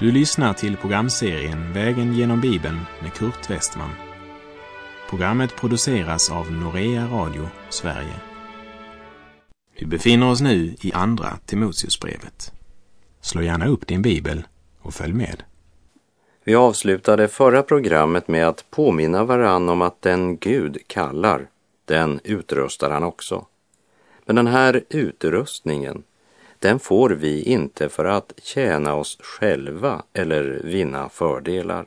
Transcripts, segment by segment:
Du lyssnar till programserien Vägen genom Bibeln med Kurt Westman. Programmet produceras av Norea Radio Sverige. Vi befinner oss nu i Andra Timoteusbrevet. Slå gärna upp din bibel och följ med. Vi avslutade förra programmet med att påminna varann om att den Gud kallar, den utrustar han också. Men den här utrustningen, den får vi inte för att tjäna oss själva eller vinna fördelar.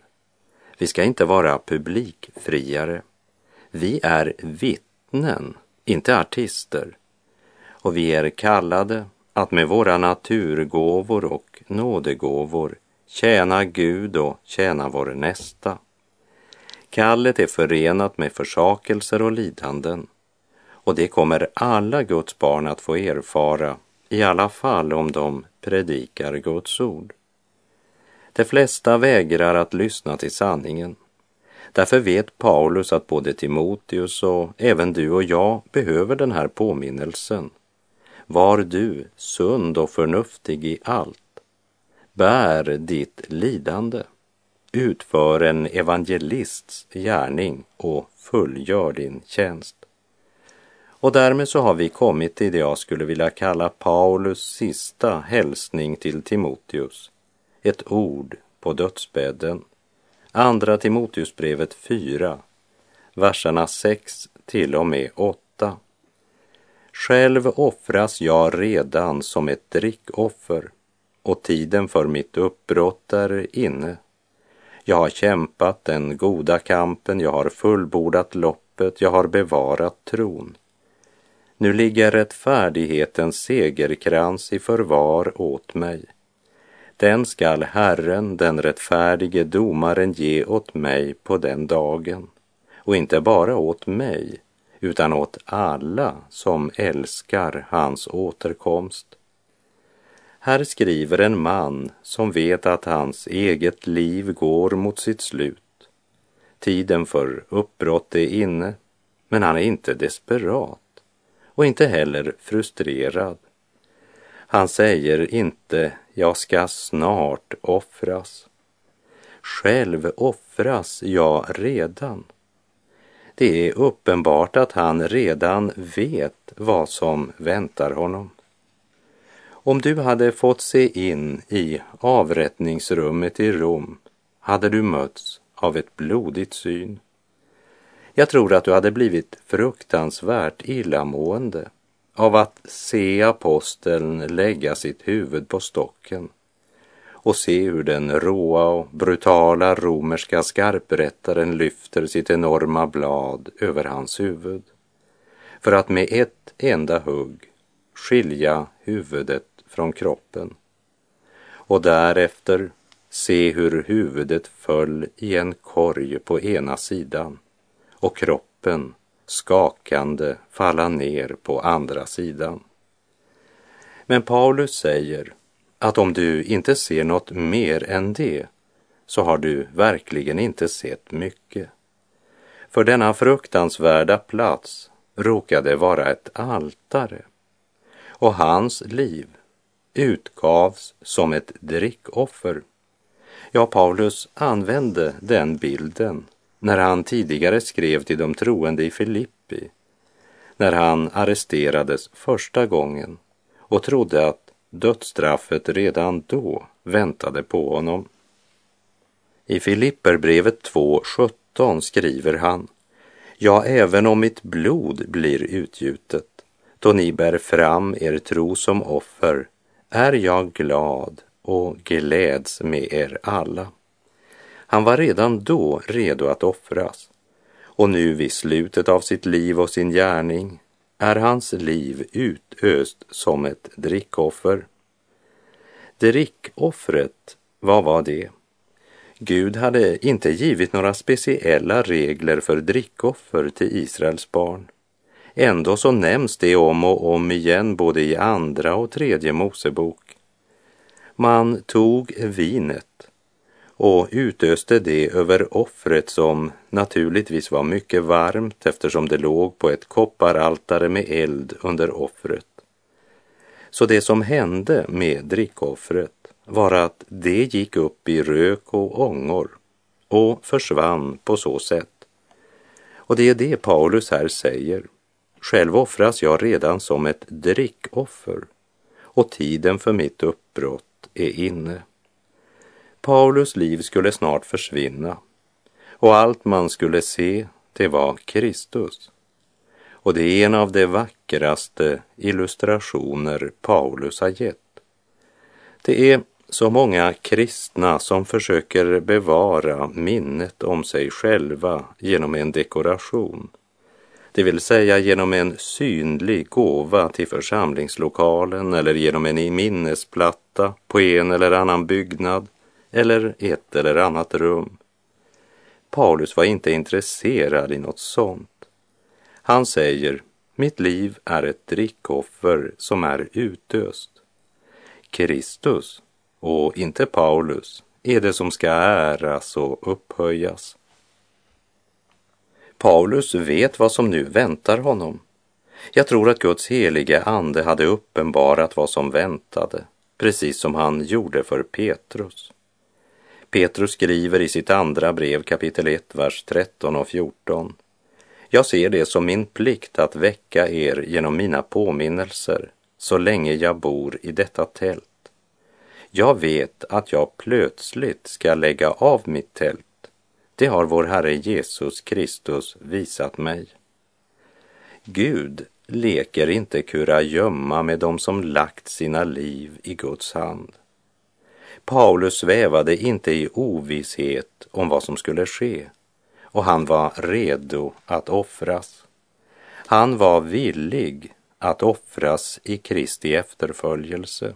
Vi ska inte vara publikfriare. Vi är vittnen, inte artister. Och vi är kallade att med våra naturgåvor och nådegåvor tjäna Gud och tjäna vår nästa. Kallet är förenat med försakelser och lidanden och det kommer alla Guds barn att få erfara, i alla fall om de predikar Guds ord. De flesta vägrar att lyssna till sanningen. Därför vet Paulus att både Timoteus och även du och jag behöver den här påminnelsen. Var du sund och förnuftig i allt. Bär ditt lidande. Utför en evangelists gärning och fullgör din tjänst. Och därmed så har vi kommit till det jag skulle vilja kalla Paulus sista hälsning till Timoteus. Ett ord på dödsbädden. Andra Timoteusbrevet 4, verserna 6 till och med 8. Själv offras jag redan som ett drickoffer och tiden för mitt uppbrott är inne. Jag har kämpat den goda kampen, jag har fullbordat loppet, jag har bevarat tron. Nu ligger rättfärdighetens segerkrans i förvar åt mig. Den skall Herren, den rättfärdige domaren, ge åt mig på den dagen. Och inte bara åt mig, utan åt alla som älskar hans återkomst. Här skriver en man som vet att hans eget liv går mot sitt slut. Tiden för uppbrott är inne, men han är inte desperat och inte heller frustrerad. Han säger inte jag ska snart offras. Själv offras jag redan. Det är uppenbart att han redan vet vad som väntar honom. Om du hade fått se in i avrättningsrummet i Rom hade du mötts av ett blodigt syn. Jag tror att du hade blivit fruktansvärt illamående av att se aposteln lägga sitt huvud på stocken och se hur den råa och brutala romerska skarprättaren lyfter sitt enorma blad över hans huvud för att med ett enda hugg skilja huvudet från kroppen och därefter se hur huvudet föll i en korg på ena sidan och kroppen skakande falla ner på andra sidan. Men Paulus säger att om du inte ser något mer än det så har du verkligen inte sett mycket. För denna fruktansvärda plats råkade vara ett altare och hans liv utgavs som ett drickoffer. Ja, Paulus använde den bilden när han tidigare skrev till de troende i Filippi, när han arresterades första gången och trodde att dödsstraffet redan då väntade på honom. I Filipperbrevet 2.17 skriver han Ja, även om mitt blod blir utgjutet, då ni bär fram er tro som offer, är jag glad och gläds med er alla. Han var redan då redo att offras och nu vid slutet av sitt liv och sin gärning är hans liv utöst som ett drickoffer. Drickoffret, vad var det? Gud hade inte givit några speciella regler för drickoffer till Israels barn. Ändå så nämns det om och om igen både i andra och tredje Mosebok. Man tog vinet och utöste det över offret som naturligtvis var mycket varmt eftersom det låg på ett kopparaltare med eld under offret. Så det som hände med drickoffret var att det gick upp i rök och ångor och försvann på så sätt. Och det är det Paulus här säger. Själv offras jag redan som ett drickoffer och tiden för mitt uppbrott är inne. Paulus liv skulle snart försvinna och allt man skulle se, det var Kristus. Och det är en av de vackraste illustrationer Paulus har gett. Det är så många kristna som försöker bevara minnet om sig själva genom en dekoration. Det vill säga genom en synlig gåva till församlingslokalen eller genom en minnesplatta på en eller annan byggnad eller ett eller annat rum. Paulus var inte intresserad i något sånt. Han säger, mitt liv är ett drickoffer som är utöst. Kristus och inte Paulus är det som ska äras och upphöjas. Paulus vet vad som nu väntar honom. Jag tror att Guds helige ande hade uppenbarat vad som väntade, precis som han gjorde för Petrus. Petrus skriver i sitt andra brev kapitel 1, vers 13 och 14. Jag ser det som min plikt att väcka er genom mina påminnelser så länge jag bor i detta tält. Jag vet att jag plötsligt ska lägga av mitt tält. Det har vår Herre Jesus Kristus visat mig. Gud leker inte kurragömma med dem som lagt sina liv i Guds hand. Paulus svävade inte i ovisshet om vad som skulle ske och han var redo att offras. Han var villig att offras i Kristi efterföljelse.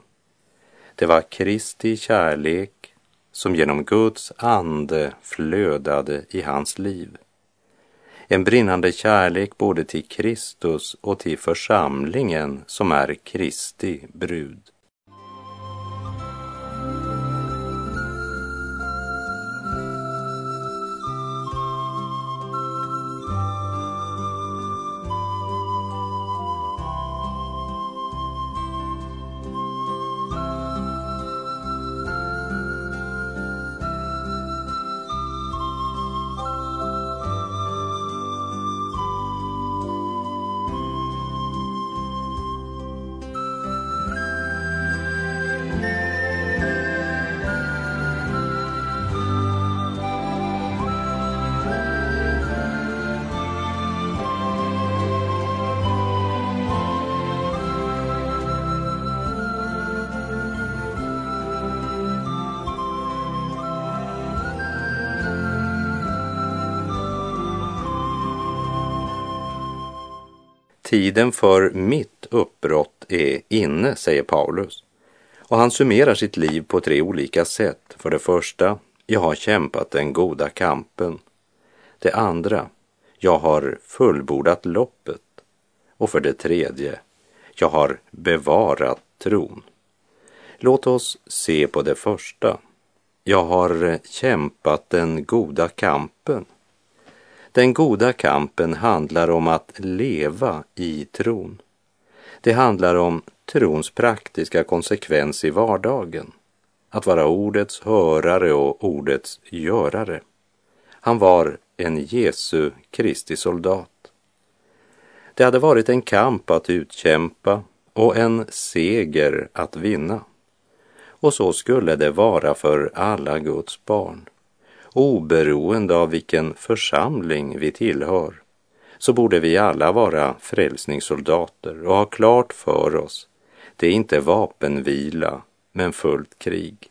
Det var Kristi kärlek som genom Guds ande flödade i hans liv. En brinnande kärlek både till Kristus och till församlingen som är Kristi brud. Tiden för mitt uppbrott är inne, säger Paulus. Och han summerar sitt liv på tre olika sätt. För det första, jag har kämpat den goda kampen. Det andra, jag har fullbordat loppet. Och för det tredje, jag har bevarat tron. Låt oss se på det första. Jag har kämpat den goda kampen. Den goda kampen handlar om att leva i tron. Det handlar om trons praktiska konsekvens i vardagen. Att vara ordets hörare och ordets görare. Han var en Jesu Kristi soldat. Det hade varit en kamp att utkämpa och en seger att vinna. Och så skulle det vara för alla Guds barn oberoende av vilken församling vi tillhör, så borde vi alla vara frälsningssoldater och ha klart för oss, det är inte vapenvila, men fullt krig.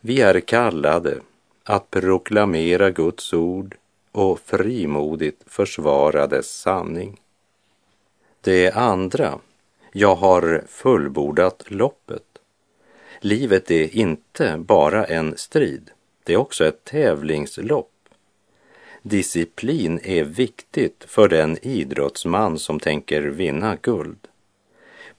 Vi är kallade att proklamera Guds ord och frimodigt försvara dess sanning. Det andra, jag har fullbordat loppet. Livet är inte bara en strid. Det är också ett tävlingslopp. Disciplin är viktigt för den idrottsman som tänker vinna guld.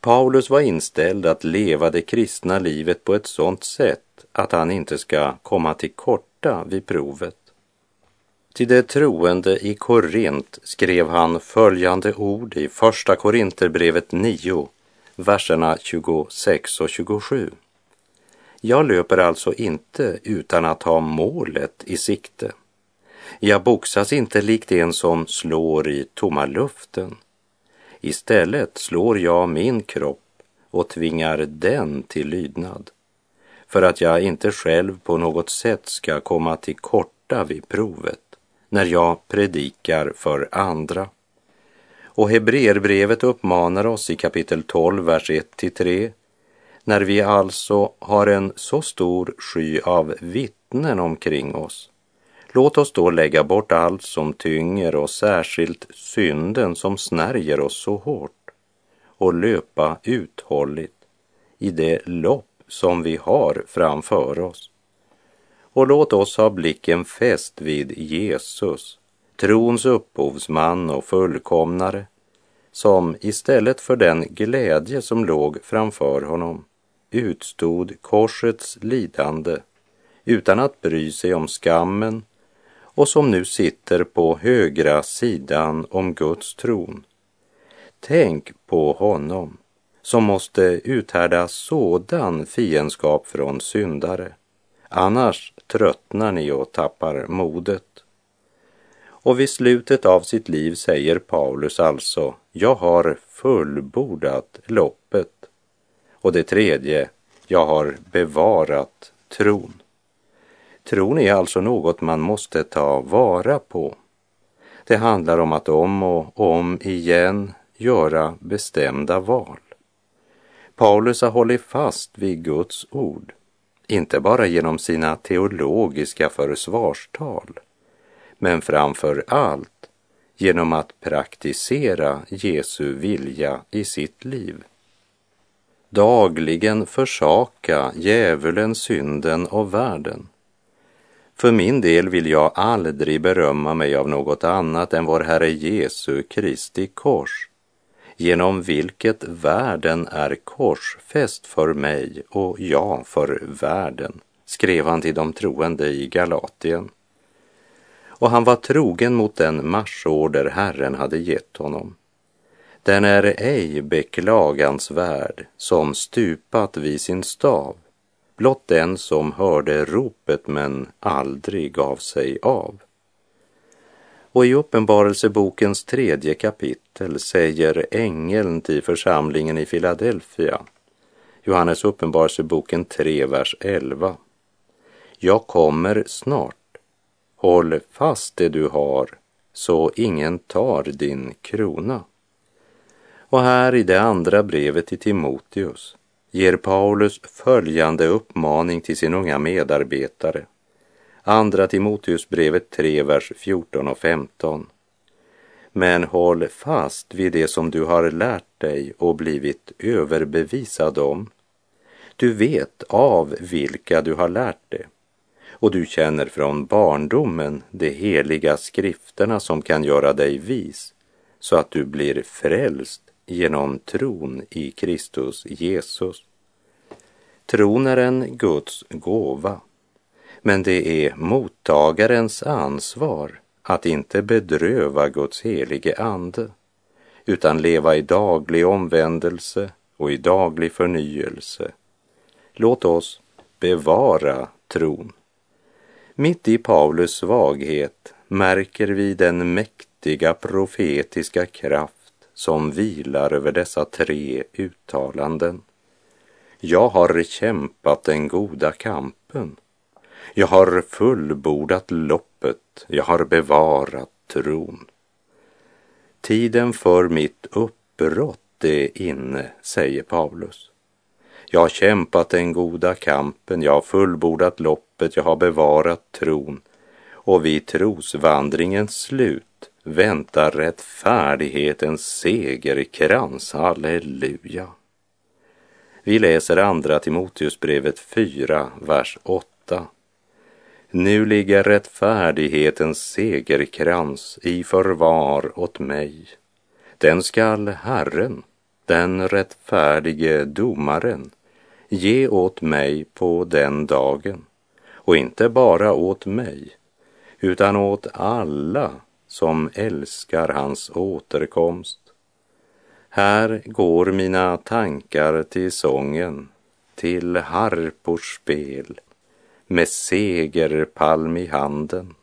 Paulus var inställd att leva det kristna livet på ett sådant sätt att han inte ska komma till korta vid provet. Till de troende i Korint skrev han följande ord i Första Korinterbrevet 9, verserna 26 och 27. Jag löper alltså inte utan att ha målet i sikte. Jag boxas inte likt en som slår i tomma luften. Istället slår jag min kropp och tvingar den till lydnad för att jag inte själv på något sätt ska komma till korta vid provet när jag predikar för andra. Och Hebreerbrevet uppmanar oss i kapitel 12, vers 1-3 när vi alltså har en så stor sky av vittnen omkring oss. Låt oss då lägga bort allt som tynger och särskilt synden som snärjer oss så hårt och löpa uthålligt i det lopp som vi har framför oss. Och låt oss ha blicken fäst vid Jesus, trons upphovsman och fullkomnare, som istället för den glädje som låg framför honom utstod korsets lidande utan att bry sig om skammen och som nu sitter på högra sidan om Guds tron. Tänk på honom som måste uthärda sådan fiendskap från syndare. Annars tröttnar ni och tappar modet. Och vid slutet av sitt liv säger Paulus alltså, jag har fullbordat loppet. Och det tredje, jag har bevarat tron. Tron är alltså något man måste ta vara på. Det handlar om att om och om igen göra bestämda val. Paulus har hållit fast vid Guds ord, inte bara genom sina teologiska försvarstal, men framför allt genom att praktisera Jesu vilja i sitt liv. Dagligen försaka djävulen, synden och världen. För min del vill jag aldrig berömma mig av något annat än vår Herre Jesu Kristi kors genom vilket världen är korsfäst för mig och jag för världen, skrev han till de troende i Galatien. Och han var trogen mot den marsorder Herren hade gett honom. Den är ej beklagansvärd som stupat vid sin stav, blott den som hörde ropet men aldrig gav sig av. Och i Uppenbarelsebokens tredje kapitel säger ängeln till församlingen i Filadelfia, Johannes uppenbarelseboken 3, vers 11. Jag kommer snart. Håll fast det du har, så ingen tar din krona. Och här i det andra brevet till Timoteus ger Paulus följande uppmaning till sin unga medarbetare Andra Timoteusbrevet 3, vers 14 och 15. Men håll fast vid det som du har lärt dig och blivit överbevisad om. Du vet av vilka du har lärt det och du känner från barndomen de heliga skrifterna som kan göra dig vis så att du blir frälst genom tron i Kristus Jesus. Tron är en Guds gåva men det är mottagarens ansvar att inte bedröva Guds helige ande, utan leva i daglig omvändelse och i daglig förnyelse. Låt oss bevara tron. Mitt i Paulus svaghet märker vi den mäktiga profetiska kraft som vilar över dessa tre uttalanden. Jag har kämpat den goda kampen. Jag har fullbordat loppet, jag har bevarat tron. Tiden för mitt uppbrott är inne, säger Paulus. Jag har kämpat den goda kampen, jag har fullbordat loppet, jag har bevarat tron och vid trosvandringens slut väntar rättfärdighetens segerkrans, halleluja. Vi läser andra Timoteusbrevet 4, vers 8. Nu ligger rättfärdighetens segerkrans i förvar åt mig. Den skall Herren, den rättfärdige domaren, ge åt mig på den dagen. Och inte bara åt mig, utan åt alla som älskar hans återkomst. Här går mina tankar till sången till harpors spel med segerpalm i handen.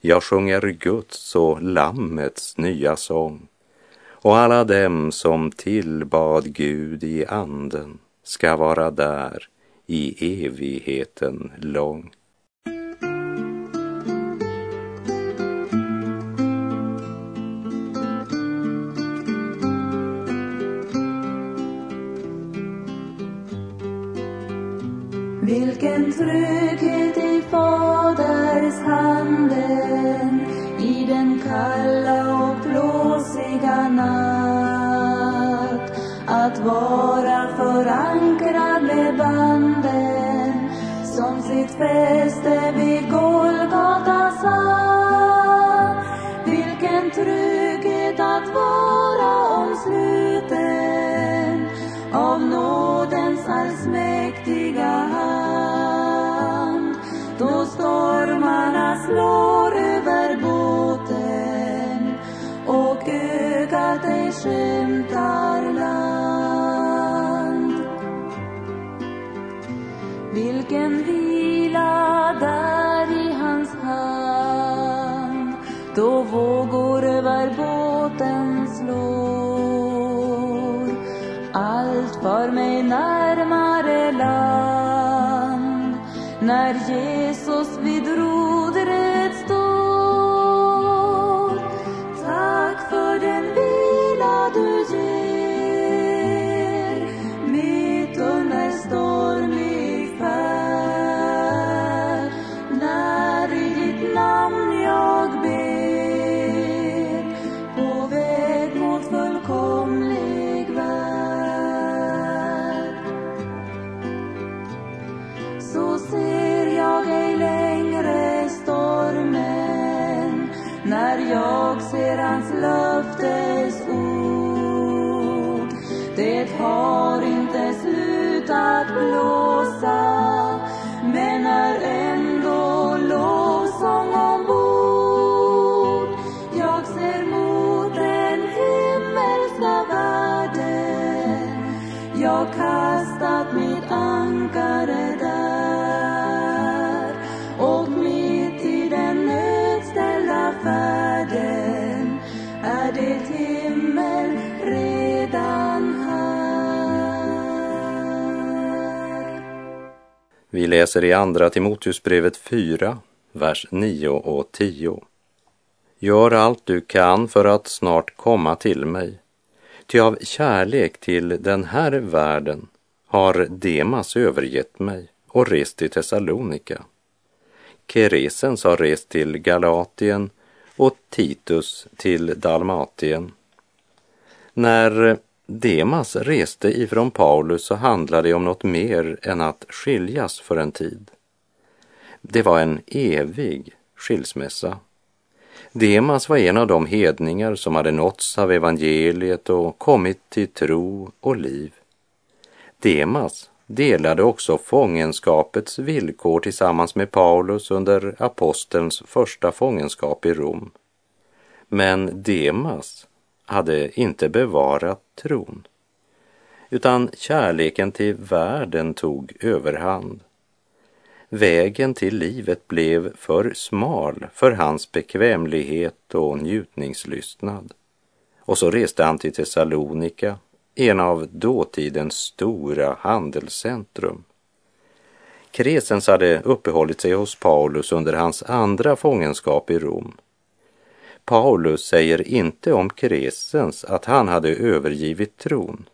Jag sjunger Guds och Lammets nya sång och alla dem som tillbad Gud i anden ska vara där i evigheten lång. Trygghet i Faders handen i den kalla och blåsiga natt. Att vara förankrad med banden som sitt fäste vid skymtar land. Vilken vila där i hans hand då vågor över båten slår. Allt för mig närmare land när Jesus vid ro Vi läser i Andra Timoteusbrevet 4, vers 9 och 10. Gör allt du kan för att snart komma till mig. Ty av kärlek till den här världen har Demas övergett mig och rest till Thessalonika. Keresens har rest till Galatien och Titus till Dalmatien. När Demas reste ifrån Paulus så handlade det om något mer än att skiljas för en tid. Det var en evig skilsmässa. Demas var en av de hedningar som hade nåtts av evangeliet och kommit till tro och liv. Demas delade också fångenskapets villkor tillsammans med Paulus under apostelns första fångenskap i Rom. Men Demas hade inte bevarat tron, utan kärleken till världen tog överhand. Vägen till livet blev för smal för hans bekvämlighet och njutningslystnad. Och så reste han till Thessalonika, en av dåtidens stora handelscentrum. Kresens hade uppehållit sig hos Paulus under hans andra fångenskap i Rom. Paulus säger inte om Kresens att han hade övergivit tron.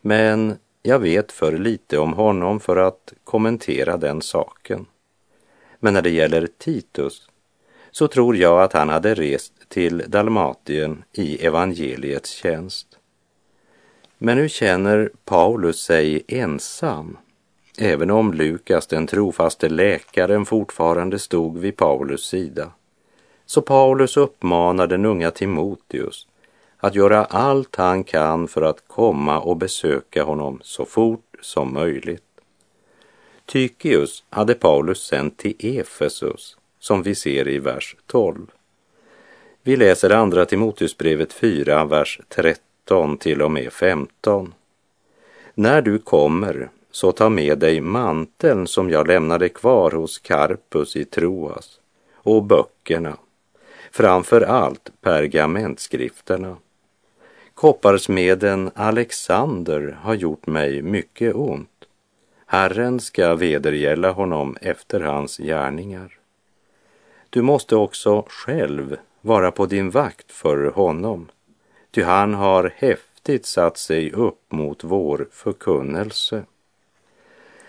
Men jag vet för lite om honom för att kommentera den saken. Men när det gäller Titus så tror jag att han hade rest till Dalmatien i evangeliets tjänst. Men nu känner Paulus sig ensam, även om Lukas, den trofaste läkaren, fortfarande stod vid Paulus sida. Så Paulus uppmanar den unga Timoteus att göra allt han kan för att komma och besöka honom så fort som möjligt. Tychius hade Paulus sänt till Efesus, som vi ser i vers 12. Vi läser andra Timoteusbrevet 4, vers 13 till och med 15. När du kommer så ta med dig manteln som jag lämnade kvar hos Karpus i Troas och böckerna, framför allt pergamentskrifterna. Kopparsmeden Alexander har gjort mig mycket ont. Herren ska vedergälla honom efter hans gärningar. Du måste också själv vara på din vakt för honom, ty han har häftigt satt sig upp mot vår förkunnelse.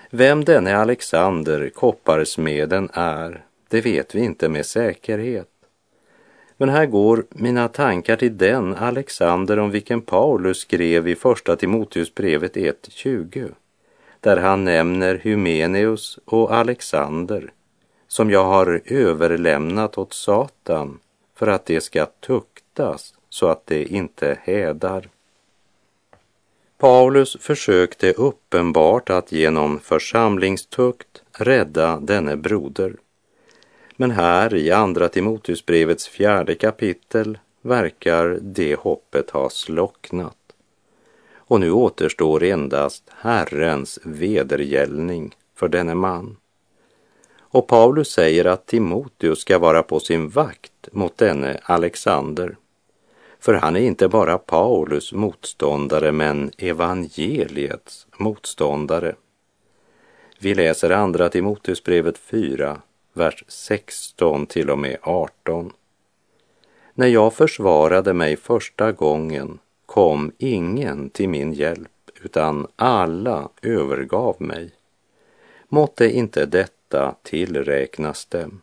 Vem denne Alexander, kopparsmeden, är, det vet vi inte med säkerhet. Men här går mina tankar till den Alexander om vilken Paulus skrev i Första Timoteusbrevet 1.20, där han nämner Hymeneus och Alexander, som jag har överlämnat åt Satan för att det ska tuktas så att det inte hädar. Paulus försökte uppenbart att genom församlingstukt rädda denne broder. Men här i Andra Timoteusbrevets fjärde kapitel verkar det hoppet ha slocknat. Och nu återstår endast Herrens vedergällning för denne man. Och Paulus säger att Timoteus ska vara på sin vakt mot denne Alexander. För han är inte bara Paulus motståndare men evangeliets motståndare. Vi läser andra Timoteusbrevet 4, vers 16 till och med 18. När jag försvarade mig första gången kom ingen till min hjälp utan alla övergav mig. Måtte inte detta tillräknas dem.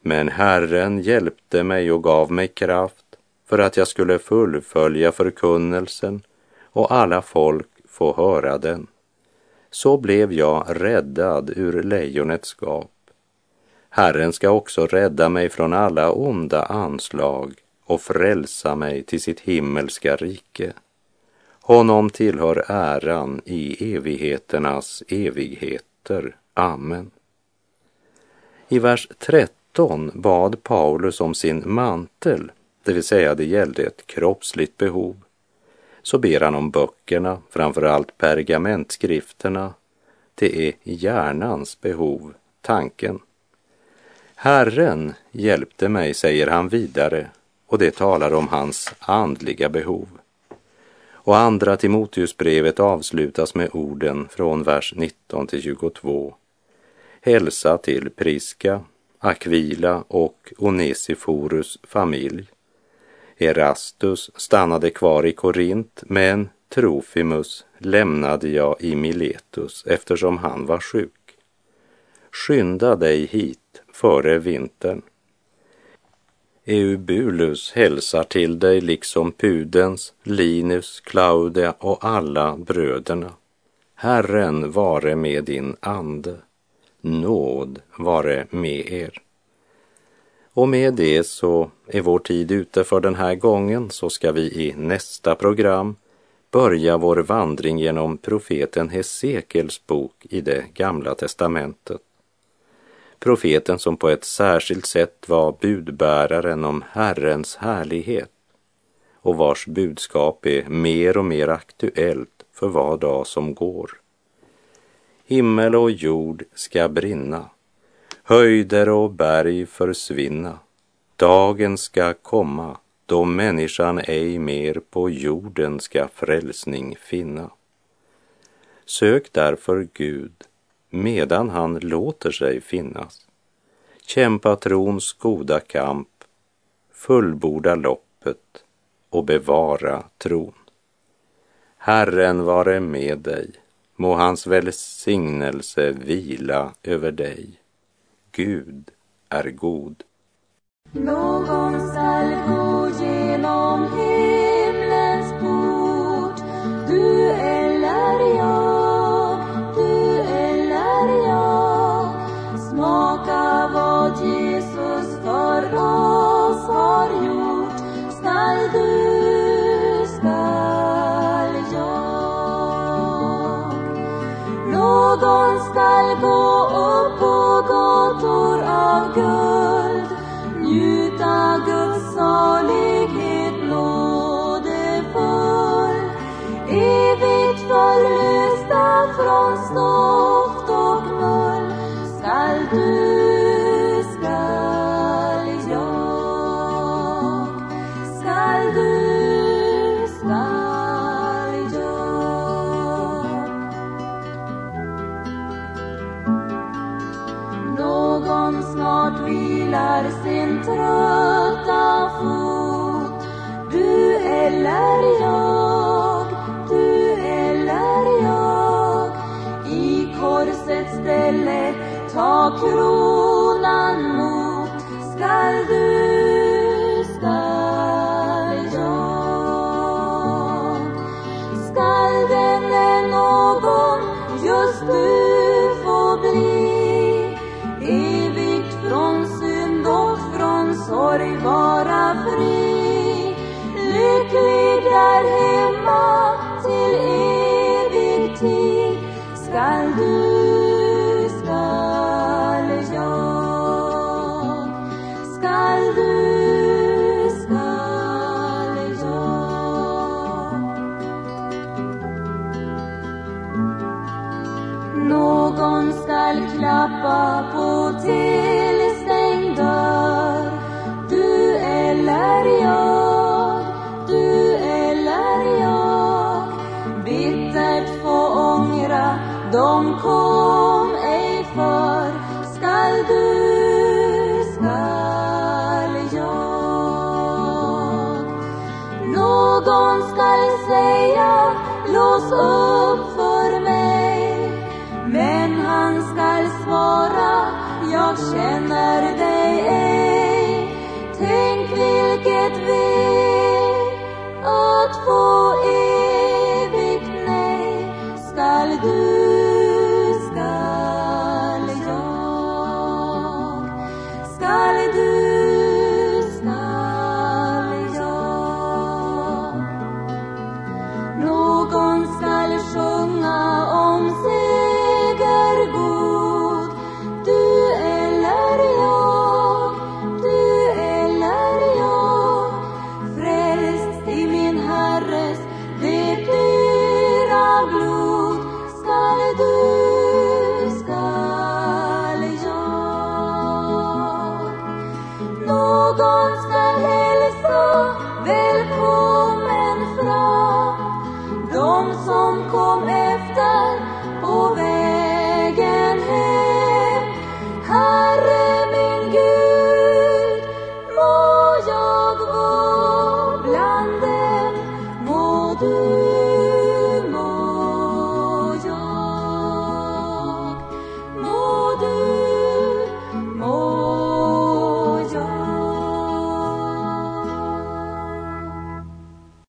Men Herren hjälpte mig och gav mig kraft för att jag skulle fullfölja förkunnelsen och alla folk få höra den. Så blev jag räddad ur lejonets gap. Herren ska också rädda mig från alla onda anslag och frälsa mig till sitt himmelska rike. Honom tillhör äran i evigheternas evigheter. Amen. I vers 13 bad Paulus om sin mantel det vill säga det gällde ett kroppsligt behov, så ber han om böckerna, framförallt pergamentskrifterna. Det är hjärnans behov, tanken. Herren hjälpte mig, säger han vidare, och det talar om hans andliga behov. Och andra Timoteusbrevet avslutas med orden från vers 19 till 22. Hälsa till Priska, Aquila och Onesiforus familj Erastus stannade kvar i Korint, men Trofimus lämnade jag i Miletus eftersom han var sjuk. Skynda dig hit före vintern. Eubulus hälsar till dig liksom Pudens, Linus, Claudia och alla bröderna. Herren vare med din ande. Nåd vare med er. Och med det så är vår tid ute för den här gången så ska vi i nästa program börja vår vandring genom profeten Hesekels bok i det gamla testamentet. Profeten som på ett särskilt sätt var budbäraren om Herrens härlighet och vars budskap är mer och mer aktuellt för var dag som går. Himmel och jord ska brinna höjder och berg försvinna. Dagen ska komma då människan ej mer på jorden ska frälsning finna. Sök därför Gud medan han låter sig finnas. Kämpa trons goda kamp, fullborda loppet och bevara tron. Herren vare med dig, må hans välsignelse vila över dig. Gud är god. Någon skall gå genom I ställe ta kronan mot. Skall du,